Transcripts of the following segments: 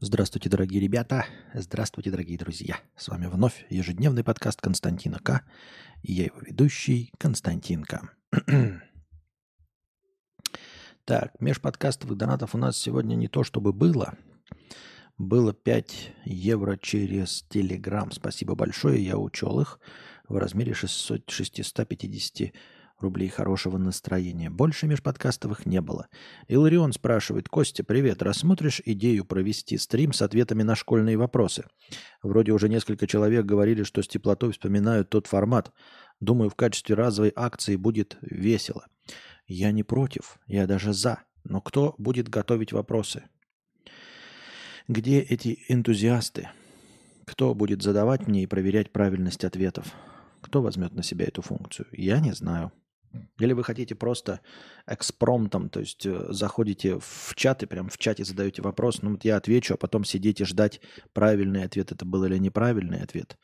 Здравствуйте, дорогие ребята. Здравствуйте, дорогие друзья. С вами вновь ежедневный подкаст Константина К. И я его ведущий Константин К. так, межподкастовых донатов у нас сегодня не то чтобы было. Было 5 евро через Телеграм. Спасибо большое, я учел их в размере 600, 650 рублей хорошего настроения. Больше межподкастовых не было. Иларион спрашивает, Костя, привет, рассмотришь идею провести стрим с ответами на школьные вопросы? Вроде уже несколько человек говорили, что с теплотой вспоминают тот формат. Думаю, в качестве разовой акции будет весело. Я не против, я даже за. Но кто будет готовить вопросы? Где эти энтузиасты? Кто будет задавать мне и проверять правильность ответов? Кто возьмет на себя эту функцию? Я не знаю. Или вы хотите просто экспромтом, то есть э, заходите в чат и прям в чате задаете вопрос, ну вот я отвечу, а потом сидите ждать правильный ответ, это был или неправильный ответ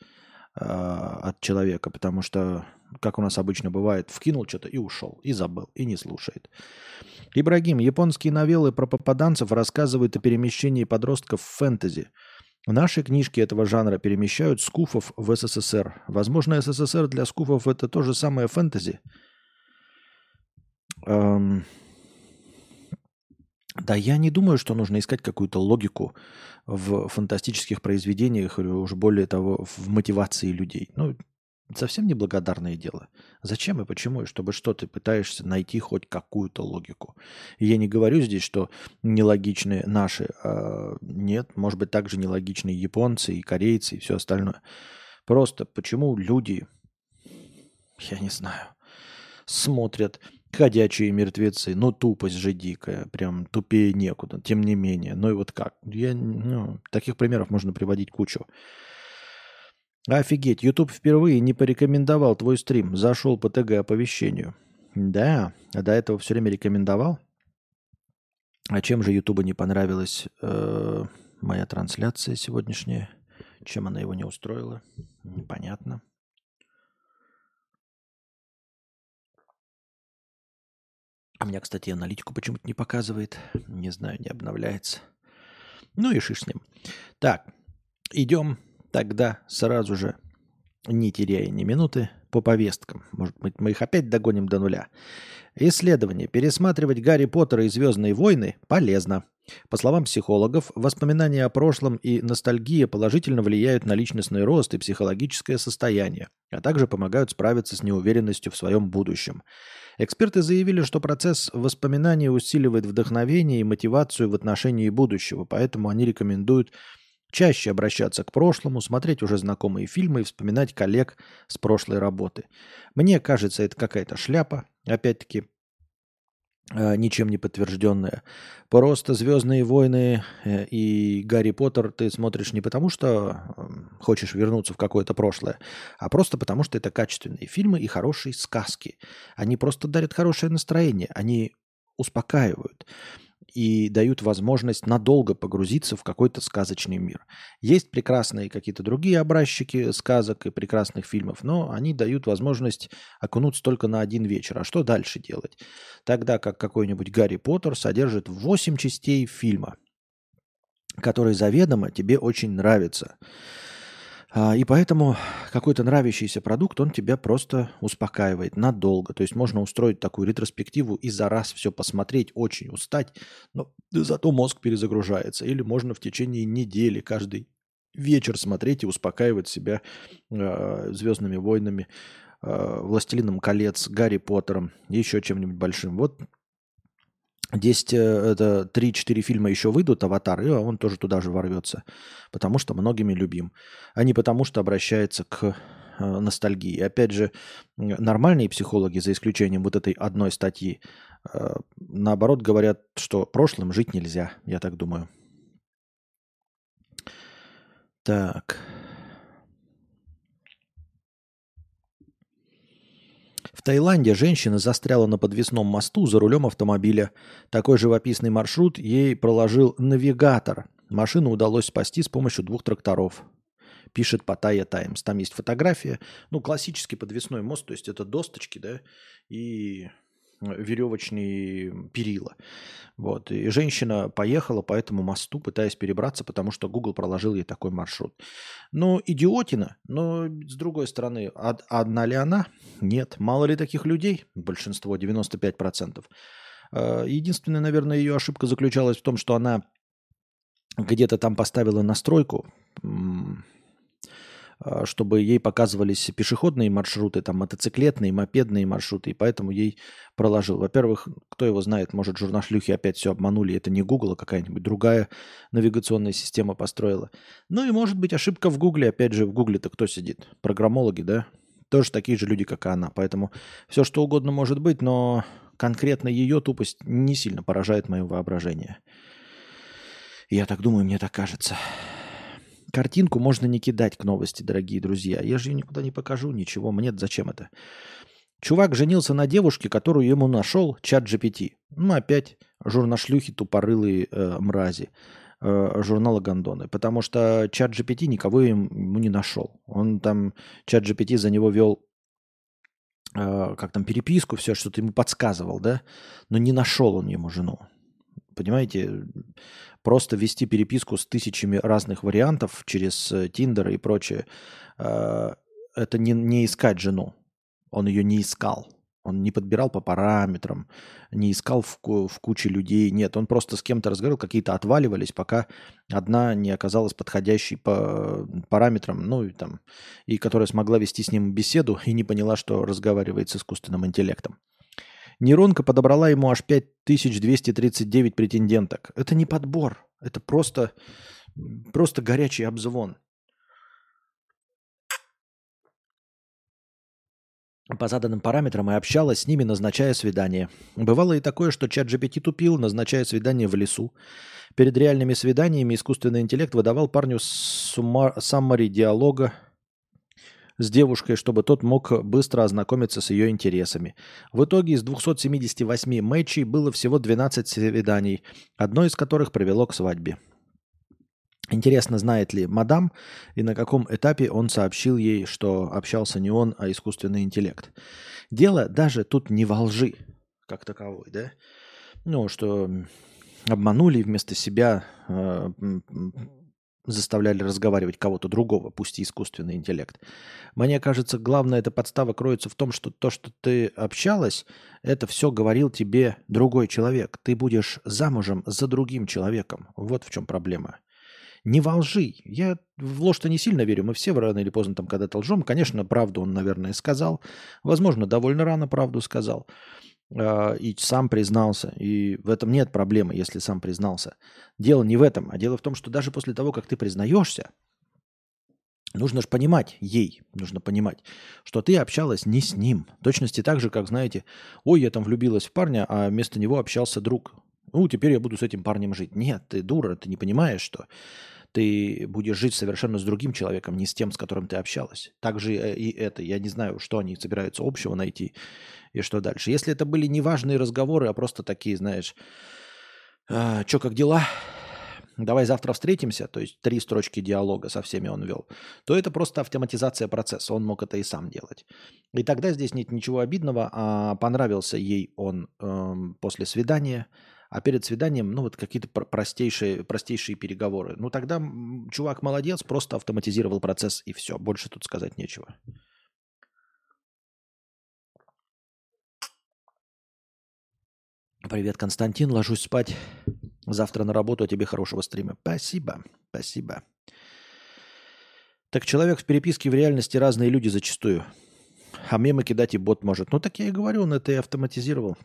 э, от человека, потому что, как у нас обычно бывает, вкинул что-то и ушел, и забыл, и не слушает. Ибрагим, японские новеллы про попаданцев рассказывают о перемещении подростков в фэнтези. Наши книжки этого жанра перемещают скуфов в СССР. Возможно, СССР для скуфов это то же самое фэнтези – Эм... Да, я не думаю, что нужно искать какую-то логику в фантастических произведениях или уж более того в мотивации людей. Ну, совсем неблагодарное дело. Зачем и почему? И чтобы что ты пытаешься найти хоть какую-то логику. И я не говорю здесь, что нелогичные наши. А нет, может быть, также нелогичные японцы и корейцы и все остальное. Просто почему люди, я не знаю, смотрят Ходячие мертвецы, ну тупость же дикая, прям тупее некуда, тем не менее. Ну и вот как? Я, ну, таких примеров можно приводить кучу. Офигеть, YouTube впервые не порекомендовал твой стрим, зашел по ТГ оповещению. Да, а до этого все время рекомендовал. А чем же Ютубу не понравилась э, моя трансляция сегодняшняя? Чем она его не устроила? Непонятно. А меня, кстати, аналитику почему-то не показывает. Не знаю, не обновляется. Ну и шиш с ним. Так, идем тогда сразу же, не теряя ни минуты, по повесткам. Может быть, мы их опять догоним до нуля. Исследование. Пересматривать Гарри Поттера и Звездные войны полезно. По словам психологов, воспоминания о прошлом и ностальгия положительно влияют на личностный рост и психологическое состояние, а также помогают справиться с неуверенностью в своем будущем. Эксперты заявили, что процесс воспоминаний усиливает вдохновение и мотивацию в отношении будущего, поэтому они рекомендуют чаще обращаться к прошлому, смотреть уже знакомые фильмы и вспоминать коллег с прошлой работы. Мне кажется, это какая-то шляпа, опять-таки, э, ничем не подтвержденная. Просто «Звездные войны» э, и «Гарри Поттер» ты смотришь не потому, что эм, хочешь вернуться в какое-то прошлое, а просто потому, что это качественные фильмы и хорошие сказки. Они просто дарят хорошее настроение, они успокаивают и дают возможность надолго погрузиться в какой-то сказочный мир. Есть прекрасные какие-то другие образчики сказок и прекрасных фильмов, но они дают возможность окунуться только на один вечер. А что дальше делать? Тогда как какой-нибудь Гарри Поттер содержит 8 частей фильма, который заведомо тебе очень нравится. А, и поэтому какой-то нравящийся продукт, он тебя просто успокаивает надолго. То есть можно устроить такую ретроспективу и за раз все посмотреть, очень устать, но зато мозг перезагружается. Или можно в течение недели каждый вечер смотреть и успокаивать себя э, Звездными войнами, э, Властелином колец, Гарри Поттером, еще чем-нибудь большим. Вот 10, э, это 3-4 фильма еще выйдут, «Аватар», и он тоже туда же ворвется, потому что многими любим, а не потому что обращается к э, ностальгии. Опять же, нормальные психологи, за исключением вот этой одной статьи, э, наоборот говорят, что прошлым жить нельзя, я так думаю. Так. В Таиланде женщина застряла на подвесном мосту за рулем автомобиля. Такой живописный маршрут ей проложил навигатор. Машину удалось спасти с помощью двух тракторов. Пишет Паттайя Таймс. Там есть фотография. Ну, классический подвесной мост, то есть это досточки, да, и веревочные перила. Вот. И женщина поехала по этому мосту, пытаясь перебраться, потому что Google проложил ей такой маршрут. Ну, идиотина, но с другой стороны, одна ли она? Нет. Мало ли таких людей? Большинство, 95%. Э, единственная, наверное, ее ошибка заключалась в том, что она где-то там поставила настройку, чтобы ей показывались пешеходные маршруты, там мотоциклетные, мопедные маршруты, и поэтому ей проложил. Во-первых, кто его знает, может, журнашлюхи опять все обманули, это не Google, а какая-нибудь другая навигационная система построила. Ну и может быть ошибка в Гугле, опять же, в Гугле-то кто сидит? Программологи, да? Тоже такие же люди, как и она. Поэтому все что угодно может быть, но конкретно ее тупость не сильно поражает мое воображение. Я так думаю, мне так кажется. Картинку можно не кидать к новости, дорогие друзья. Я же ее никуда не покажу, ничего. Мне зачем это? Чувак женился на девушке, которую ему нашел чат GPT. Ну, опять журнашлюхи тупорылые э, мрази э, журнала Гондоны. Потому что чат GPT никого ему не нашел. Он там, чат GPT за него вел э, как там, переписку, все, что-то ему подсказывал, да? Но не нашел он ему жену. Понимаете, просто вести переписку с тысячами разных вариантов через Тиндер и прочее, э, это не, не искать жену. Он ее не искал. Он не подбирал по параметрам, не искал в, в куче людей. Нет, он просто с кем-то разговаривал, какие-то отваливались, пока одна не оказалась подходящей по параметрам, ну и там, и которая смогла вести с ним беседу и не поняла, что разговаривает с искусственным интеллектом. Нейронка подобрала ему аж 5239 претенденток. Это не подбор, это просто, просто горячий обзвон. по заданным параметрам и общалась с ними, назначая свидание. Бывало и такое, что чат GPT тупил, назначая свидание в лесу. Перед реальными свиданиями искусственный интеллект выдавал парню саммари диалога с девушкой, чтобы тот мог быстро ознакомиться с ее интересами. В итоге из 278 матчей было всего 12 свиданий, одно из которых привело к свадьбе. Интересно, знает ли мадам и на каком этапе он сообщил ей, что общался не он, а искусственный интеллект. Дело даже тут не во лжи, как таковой, да? Ну, что обманули вместо себя э, заставляли разговаривать кого-то другого, пусть и искусственный интеллект. Мне кажется, главная эта подстава кроется в том, что то, что ты общалась, это все говорил тебе другой человек. Ты будешь замужем за другим человеком. Вот в чем проблема. Не во лжи. Я в ложь-то не сильно верю. Мы все рано или поздно там когда-то лжем. Конечно, правду он, наверное, сказал. Возможно, довольно рано правду сказал. А, и сам признался. И в этом нет проблемы, если сам признался. Дело не в этом, а дело в том, что даже после того, как ты признаешься, нужно же понимать, ей нужно понимать, что ты общалась не с ним. В точности так же, как, знаете, ой, я там влюбилась в парня, а вместо него общался друг. Ну, теперь я буду с этим парнем жить. Нет, ты дура, ты не понимаешь, что ты будешь жить совершенно с другим человеком, не с тем, с которым ты общалась. Также э, и это. Я не знаю, что они собираются общего найти и что дальше. Если это были не важные разговоры, а просто такие, знаешь, э, что, как дела? Давай завтра встретимся, то есть три строчки диалога со всеми он вел, то это просто автоматизация процесса, он мог это и сам делать. И тогда здесь нет ничего обидного, а понравился ей он э, после свидания, а перед свиданием, ну, вот какие-то простейшие, простейшие переговоры. Ну, тогда чувак молодец, просто автоматизировал процесс и все. Больше тут сказать нечего. Привет, Константин. Ложусь спать. Завтра на работу, а тебе хорошего стрима. Спасибо, спасибо. Так человек в переписке в реальности разные люди зачастую. А мемы кидать и бот может. Ну так я и говорю, он это и автоматизировал.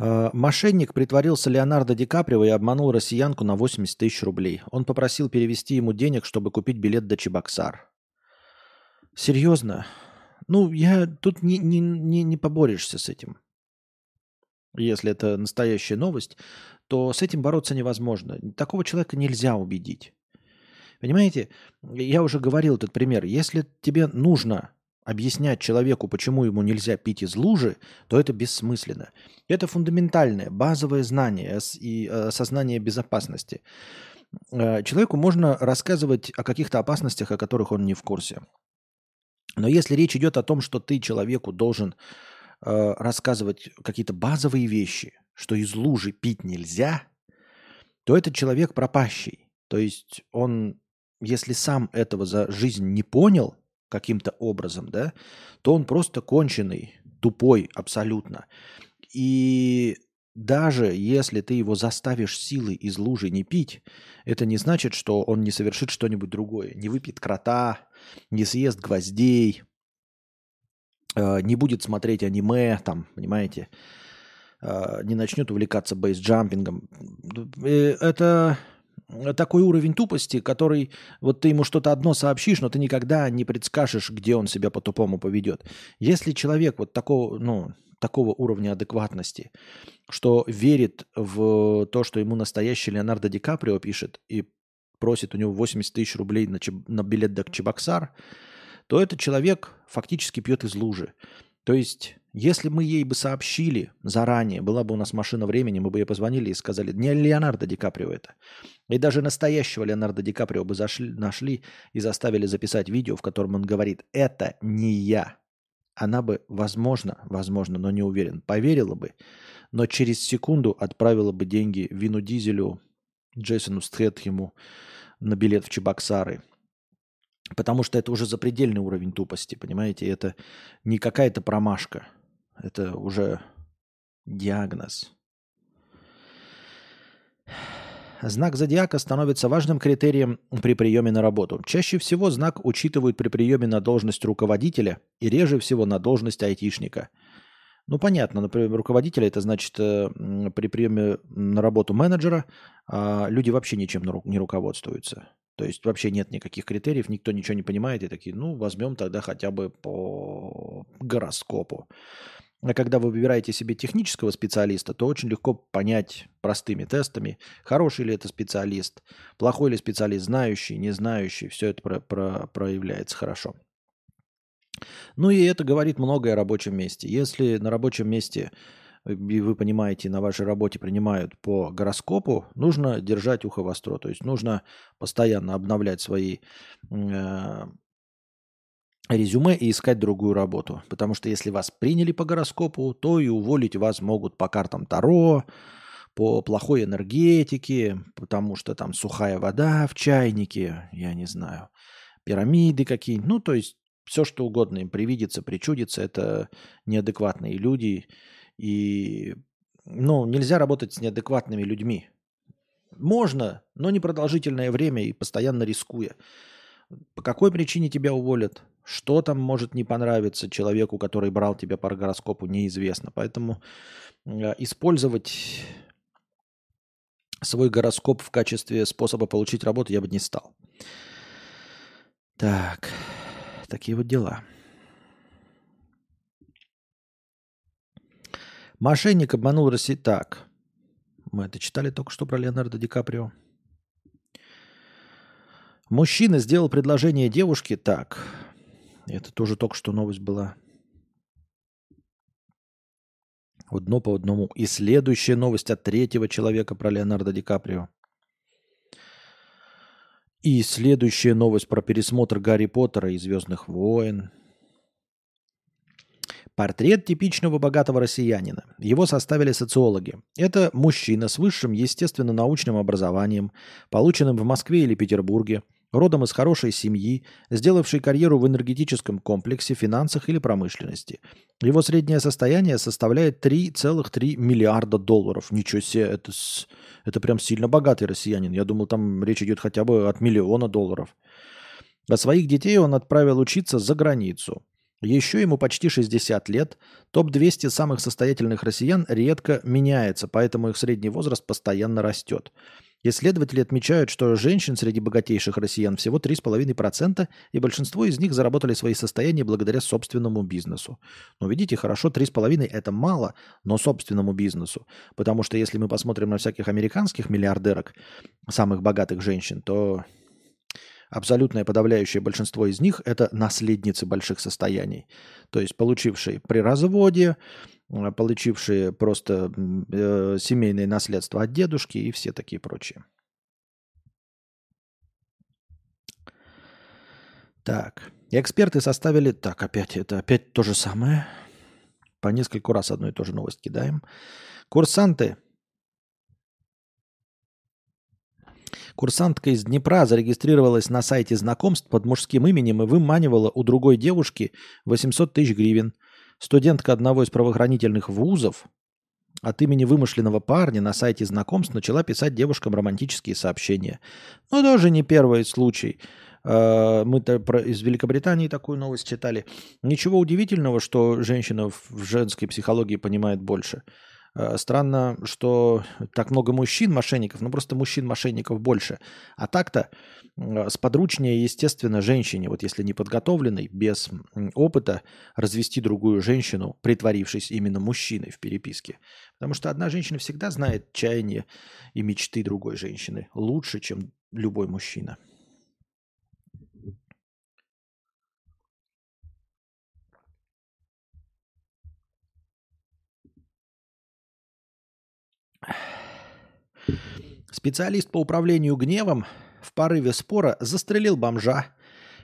Э, мошенник притворился Леонардо Ди Каприо и обманул россиянку на 80 тысяч рублей. Он попросил перевести ему денег, чтобы купить билет до Чебоксар. Серьезно? Ну, я тут не, не, не, не поборешься с этим. Если это настоящая новость, то с этим бороться невозможно. Такого человека нельзя убедить. Понимаете, я уже говорил этот пример. Если тебе нужно объяснять человеку, почему ему нельзя пить из лужи, то это бессмысленно. Это фундаментальное, базовое знание и э, осознание безопасности. Э, человеку можно рассказывать о каких-то опасностях, о которых он не в курсе. Но если речь идет о том, что ты человеку должен э, рассказывать какие-то базовые вещи, что из лужи пить нельзя, то этот человек пропащий. То есть он, если сам этого за жизнь не понял каким-то образом, да, то он просто конченый, тупой абсолютно. И даже если ты его заставишь силой из лужи не пить, это не значит, что он не совершит что-нибудь другое. Не выпьет крота, не съест гвоздей, э, не будет смотреть аниме, там, понимаете, э, не начнет увлекаться бейсджампингом. Э, это такой уровень тупости, который вот ты ему что-то одно сообщишь, но ты никогда не предскажешь, где он себя по-тупому поведет. Если человек вот такого, ну, такого уровня адекватности, что верит в то, что ему настоящий Леонардо Ди Каприо пишет и просит у него 80 тысяч рублей на, чеб, на билет до Чебоксар, то этот человек фактически пьет из лужи. То есть, если мы ей бы сообщили заранее, была бы у нас машина времени, мы бы ей позвонили и сказали, не Леонардо Ди Каприо это. И даже настоящего Леонардо Ди Каприо бы зашли, нашли и заставили записать видео, в котором он говорит, это не я. Она бы, возможно, возможно, но не уверен, поверила бы, но через секунду отправила бы деньги Вину Дизелю, Джейсону Стхетхему на билет в Чебоксары – Потому что это уже запредельный уровень тупости, понимаете? Это не какая-то промашка. Это уже диагноз. Знак зодиака становится важным критерием при приеме на работу. Чаще всего знак учитывают при приеме на должность руководителя и реже всего на должность айтишника. Ну, понятно, например, руководителя это значит э, при приеме на работу менеджера а люди вообще ничем не руководствуются. То есть вообще нет никаких критериев, никто ничего не понимает, и такие, ну, возьмем тогда хотя бы по гороскопу. А когда вы выбираете себе технического специалиста, то очень легко понять простыми тестами, хороший ли это специалист, плохой ли специалист, знающий, не знающий, все это про про проявляется хорошо. Ну и это говорит многое о рабочем месте. Если на рабочем месте и вы понимаете, на вашей работе принимают по гороскопу, нужно держать ухо востро. То есть нужно постоянно обновлять свои э, резюме и искать другую работу. Потому что если вас приняли по гороскопу, то и уволить вас могут по картам Таро, по плохой энергетике, потому что там сухая вода в чайнике, я не знаю, пирамиды какие Ну, то есть все, что угодно им привидится, причудится, это неадекватные люди, и ну, нельзя работать с неадекватными людьми. Можно, но непродолжительное время и постоянно рискуя. По какой причине тебя уволят? Что там может не понравиться человеку, который брал тебя по гороскопу, неизвестно. Поэтому э, использовать свой гороскоп в качестве способа получить работу я бы не стал. Так, такие вот дела. Мошенник обманул Россию. Так, мы это читали только что про Леонардо Ди Каприо. Мужчина сделал предложение девушке. Так, это тоже только что новость была. Одно по одному. И следующая новость от третьего человека про Леонардо Ди Каприо. И следующая новость про пересмотр Гарри Поттера и Звездных войн. Портрет типичного богатого россиянина. Его составили социологи. Это мужчина с высшим естественно-научным образованием, полученным в Москве или Петербурге, родом из хорошей семьи, сделавший карьеру в энергетическом комплексе, финансах или промышленности. Его среднее состояние составляет 3,3 миллиарда долларов. Ничего себе, это, это прям сильно богатый россиянин. Я думал, там речь идет хотя бы от миллиона долларов. А своих детей он отправил учиться за границу. Еще ему почти 60 лет. Топ-200 самых состоятельных россиян редко меняется, поэтому их средний возраст постоянно растет. Исследователи отмечают, что женщин среди богатейших россиян всего 3,5%, и большинство из них заработали свои состояния благодаря собственному бизнесу. Но видите, хорошо, 3,5% это мало, но собственному бизнесу. Потому что если мы посмотрим на всяких американских миллиардерок, самых богатых женщин, то абсолютное подавляющее большинство из них – это наследницы больших состояний. То есть получившие при разводе, получившие просто э, семейное наследство от дедушки и все такие прочие. Так. Эксперты составили... Так, опять это опять то же самое. По нескольку раз одну и ту же новость кидаем. Курсанты Курсантка из Днепра зарегистрировалась на сайте знакомств под мужским именем и выманивала у другой девушки 800 тысяч гривен. Студентка одного из правоохранительных вузов от имени вымышленного парня на сайте знакомств начала писать девушкам романтические сообщения. Но тоже не первый случай. А, мы-то из Великобритании такую новость читали. Ничего удивительного, что женщина в женской психологии понимает больше. А, странно, что так много мужчин-мошенников, ну просто мужчин-мошенников больше. А так-то сподручнее, естественно, женщине, вот если не подготовленной, без опыта, развести другую женщину, притворившись именно мужчиной в переписке. Потому что одна женщина всегда знает чаяние и мечты другой женщины лучше, чем любой мужчина. Специалист по управлению гневом в порыве спора застрелил бомжа,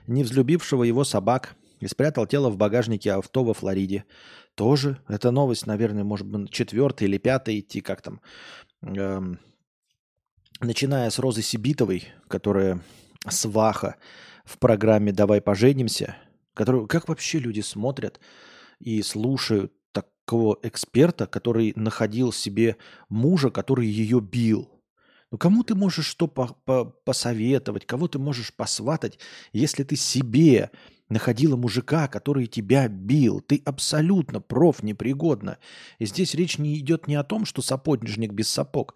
не взлюбившего его собак, и спрятал тело в багажнике авто во Флориде. Тоже, эта новость, наверное, может быть четвертая или пятая идти, как там. Эм, начиная с Розы Сибитовой, которая сваха в программе «Давай поженимся», которую, как вообще люди смотрят и слушают эксперта, который находил себе мужа, который ее бил – ну кому ты можешь что по по посоветовать, кого ты можешь посватать, если ты себе находила мужика, который тебя бил. Ты абсолютно проф непригодна. И здесь речь не идет не о том, что сапожник без сапог.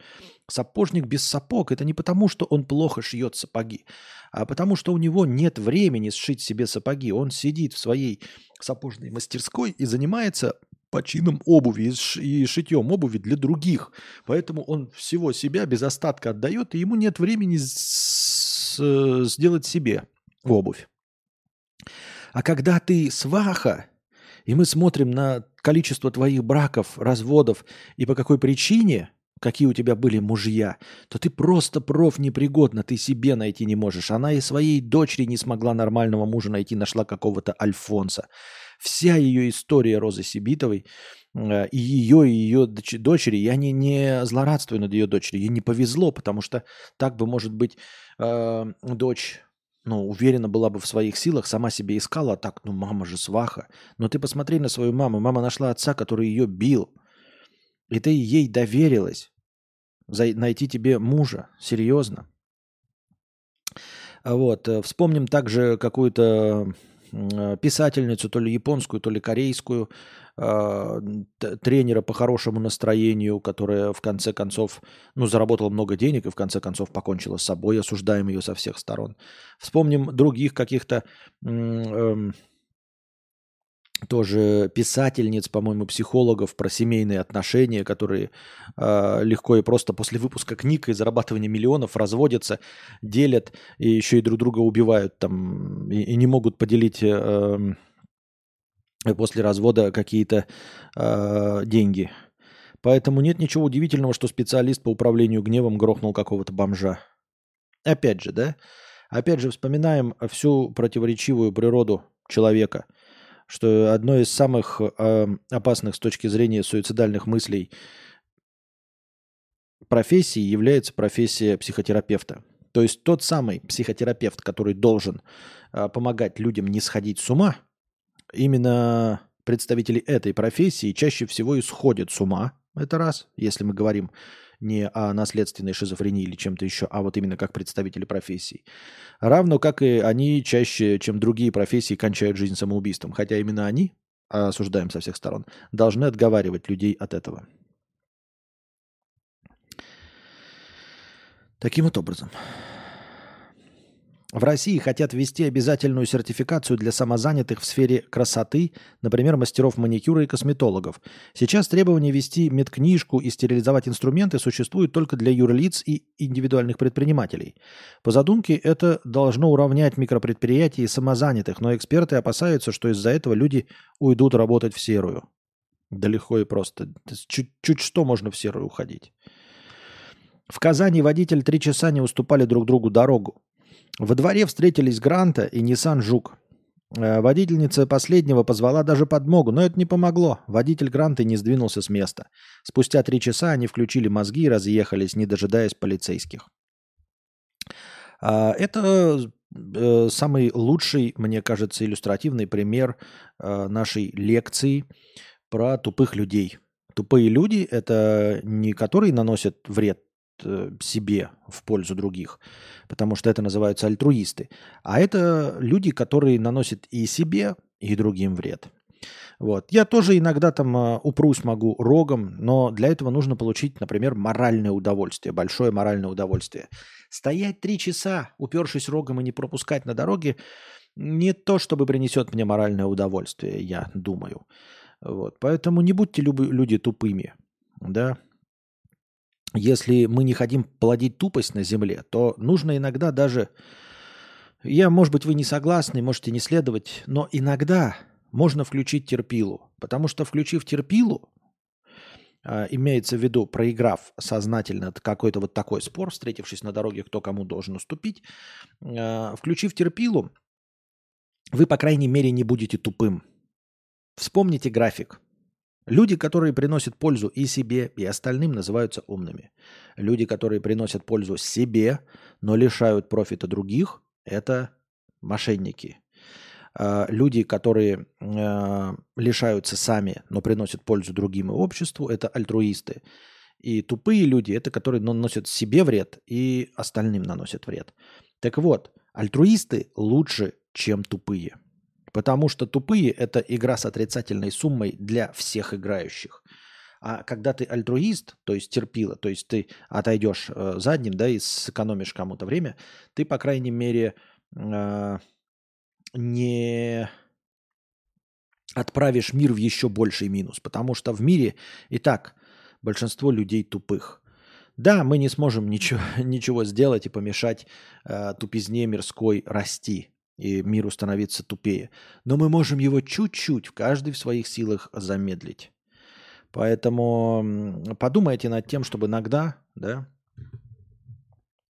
Сапожник без сапог – это не потому, что он плохо шьет сапоги, а потому что у него нет времени сшить себе сапоги. Он сидит в своей сапожной мастерской и занимается почином обуви и шитьем обуви для других. Поэтому он всего себя без остатка отдает, и ему нет времени сделать себе обувь. А когда ты сваха, и мы смотрим на количество твоих браков, разводов и по какой причине, какие у тебя были мужья, то ты просто проф непригодна, ты себе найти не можешь. Она и своей дочери не смогла нормального мужа найти, нашла какого-то Альфонса. Вся ее история Розы Сибитовой э, и ее, и ее дочери, я не, не злорадствую над ее дочерью, ей не повезло, потому что так бы, может быть, э, дочь ну, уверена была бы в своих силах, сама себе искала, а так, ну, мама же сваха. Но ты посмотри на свою маму. Мама нашла отца, который ее бил. И ты ей доверилась найти тебе мужа. Серьезно. Вот. Э, вспомним также какую-то писательницу, то ли японскую, то ли корейскую, а, тренера по хорошему настроению, которая в конце концов, ну, заработала много денег и в конце концов покончила с собой, осуждаем ее со всех сторон. Вспомним других каких-то эм, тоже писательниц, по-моему, психологов про семейные отношения, которые э, легко и просто после выпуска книг и зарабатывания миллионов разводятся, делят и еще и друг друга убивают там и, и не могут поделить э, после развода какие-то э, деньги. Поэтому нет ничего удивительного, что специалист по управлению гневом грохнул какого-то бомжа. Опять же, да? Опять же, вспоминаем всю противоречивую природу человека – что одно из самых э, опасных с точки зрения суицидальных мыслей профессий является профессия психотерапевта. То есть тот самый психотерапевт, который должен э, помогать людям не сходить с ума, именно представители этой профессии чаще всего исходят с ума. Это раз, если мы говорим не о наследственной шизофрении или чем-то еще, а вот именно как представители профессий. Равно как и они чаще, чем другие профессии, кончают жизнь самоубийством. Хотя именно они, осуждаем со всех сторон, должны отговаривать людей от этого. Таким вот образом. В России хотят ввести обязательную сертификацию для самозанятых в сфере красоты, например, мастеров маникюра и косметологов. Сейчас требование вести медкнижку и стерилизовать инструменты существует только для юрлиц и индивидуальных предпринимателей. По задумке это должно уравнять микропредприятия и самозанятых, но эксперты опасаются, что из-за этого люди уйдут работать в серую. Да легко и просто. Чуть, чуть что можно в серую уходить. В Казани водитель три часа не уступали друг другу дорогу. Во дворе встретились Гранта и Nissan Жук. Э, водительница последнего позвала даже подмогу, но это не помогло. Водитель Гранта не сдвинулся с места. Спустя три часа они включили мозги и разъехались, не дожидаясь полицейских. А, это э, самый лучший, мне кажется, иллюстративный пример э, нашей лекции про тупых людей. Тупые люди – это не которые наносят вред себе в пользу других, потому что это называются альтруисты. А это люди, которые наносят и себе, и другим вред. Вот. Я тоже иногда там э, упрусь могу рогом, но для этого нужно получить, например, моральное удовольствие, большое моральное удовольствие. Стоять три часа, упершись рогом и не пропускать на дороге, не то, чтобы принесет мне моральное удовольствие, я думаю. Вот. Поэтому не будьте люди тупыми. Да? Если мы не хотим плодить тупость на земле, то нужно иногда даже... Я, может быть, вы не согласны, можете не следовать, но иногда можно включить терпилу. Потому что, включив терпилу, а, имеется в виду, проиграв сознательно какой-то вот такой спор, встретившись на дороге, кто кому должен уступить, а, включив терпилу, вы, по крайней мере, не будете тупым. Вспомните график. Люди, которые приносят пользу и себе, и остальным, называются умными. Люди, которые приносят пользу себе, но лишают профита других, это мошенники. А, люди, которые а, лишаются сами, но приносят пользу другим и обществу, это альтруисты. И тупые люди, это которые наносят себе вред и остальным наносят вред. Так вот, альтруисты лучше, чем тупые. Потому что тупые – это игра с отрицательной суммой для всех играющих. А когда ты альтруист, то есть терпила, то есть ты отойдешь э, задним, да, и сэкономишь кому-то время, ты, по крайней мере, э, не отправишь мир в еще больший минус. Потому что в мире и так большинство людей тупых. Да, мы не сможем ничего, ничего сделать и помешать э, тупизне мирской расти и миру становиться тупее. Но мы можем его чуть-чуть, в каждой в своих силах замедлить. Поэтому подумайте над тем, чтобы иногда, да,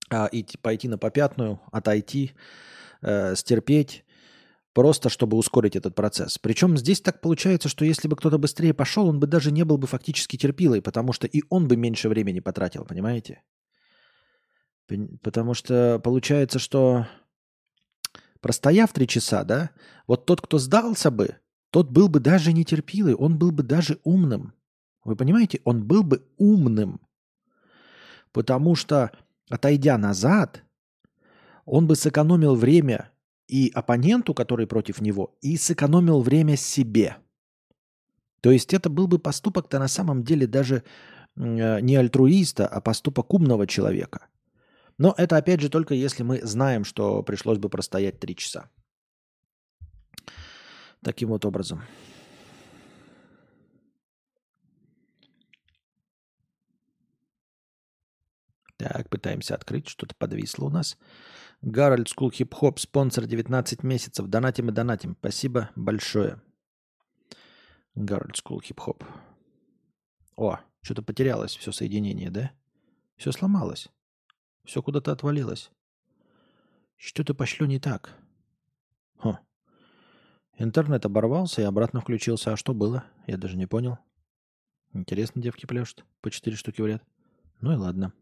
а, идти, пойти на попятную, отойти, э, стерпеть, просто чтобы ускорить этот процесс. Причем здесь так получается, что если бы кто-то быстрее пошел, он бы даже не был бы фактически терпилой, потому что и он бы меньше времени потратил, понимаете? Потому что получается, что Простояв три часа, да, вот тот, кто сдался бы, тот был бы даже нетерпилый, он был бы даже умным. Вы понимаете, он был бы умным. Потому что, отойдя назад, он бы сэкономил время и оппоненту, который против него, и сэкономил время себе. То есть это был бы поступок-то на самом деле даже э, не альтруиста, а поступок умного человека. Но это опять же только если мы знаем, что пришлось бы простоять три часа. Таким вот образом. Так, пытаемся открыть. Что-то подвисло у нас. Гарольд School Hip Hop, спонсор 19 месяцев. Донатим и донатим. Спасибо большое. Гарольд School Hip Hop. О, что-то потерялось все соединение, да? Все сломалось. Все куда-то отвалилось. Что-то пошло не так. Хо. Интернет оборвался и обратно включился. А что было? Я даже не понял. Интересно, девки пляшут. По четыре штуки в ряд. Ну и ладно.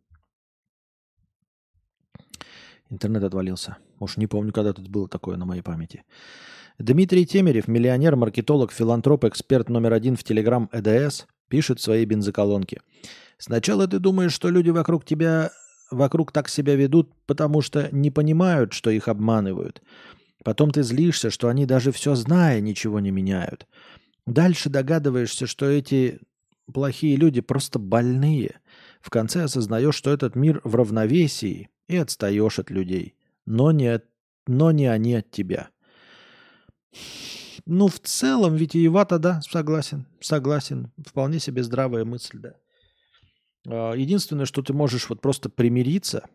Интернет отвалился. Уж не помню, когда тут было такое на моей памяти. Дмитрий Темерев, миллионер, маркетолог, филантроп, эксперт номер один в Телеграм ЭДС, пишет в своей бензоколонке. Сначала ты думаешь, что люди вокруг тебя вокруг так себя ведут, потому что не понимают, что их обманывают. Потом ты злишься, что они даже все зная ничего не меняют. Дальше догадываешься, что эти плохие люди просто больные. В конце осознаешь, что этот мир в равновесии и отстаешь от людей. Но не, но не они от тебя. Ну, в целом, витиевато, да, согласен, согласен. Вполне себе здравая мысль, да. А, единственное, что ты можешь вот просто примириться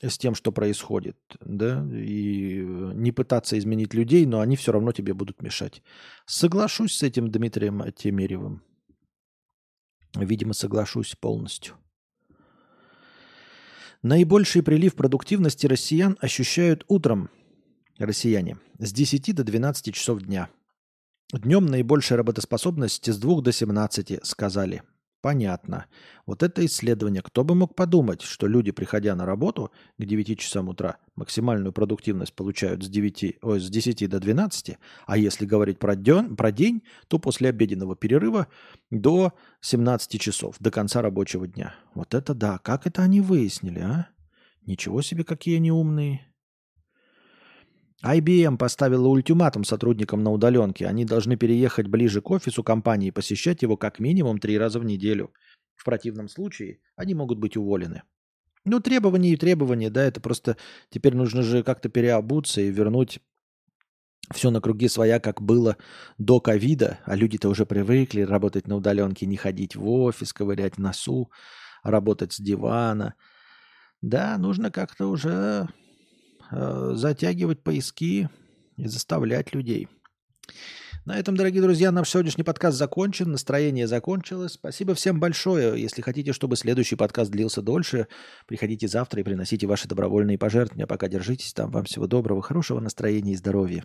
с тем, что происходит, да, и не пытаться изменить людей, но они все равно тебе будут мешать. Соглашусь с этим Дмитрием Темеревым. Видимо, соглашусь полностью. Наибольший прилив продуктивности россиян ощущают утром. россияне, с 10 до 12 часов дня. Днем наибольшая работоспособность с 2 до 17, сказали. Понятно. Вот это исследование. Кто бы мог подумать, что люди, приходя на работу к 9 часам утра, максимальную продуктивность получают с, 9, ой, с 10 до 12, а если говорить про день, про день, то после обеденного перерыва до 17 часов, до конца рабочего дня. Вот это да. Как это они выяснили, а? Ничего себе, какие они умные. IBM поставила ультиматум сотрудникам на удаленке. Они должны переехать ближе к офису компании и посещать его как минимум три раза в неделю. В противном случае они могут быть уволены. Ну, требования и требования, да, это просто теперь нужно же как-то переобуться и вернуть все на круги своя, как было до ковида, а люди-то уже привыкли работать на удаленке, не ходить в офис, ковырять носу, работать с дивана. Да, нужно как-то уже затягивать поиски и заставлять людей. На этом, дорогие друзья, наш сегодняшний подкаст закончен, настроение закончилось. Спасибо всем большое. Если хотите, чтобы следующий подкаст длился дольше, приходите завтра и приносите ваши добровольные пожертвования. Пока держитесь там. Вам всего доброго, хорошего настроения и здоровья.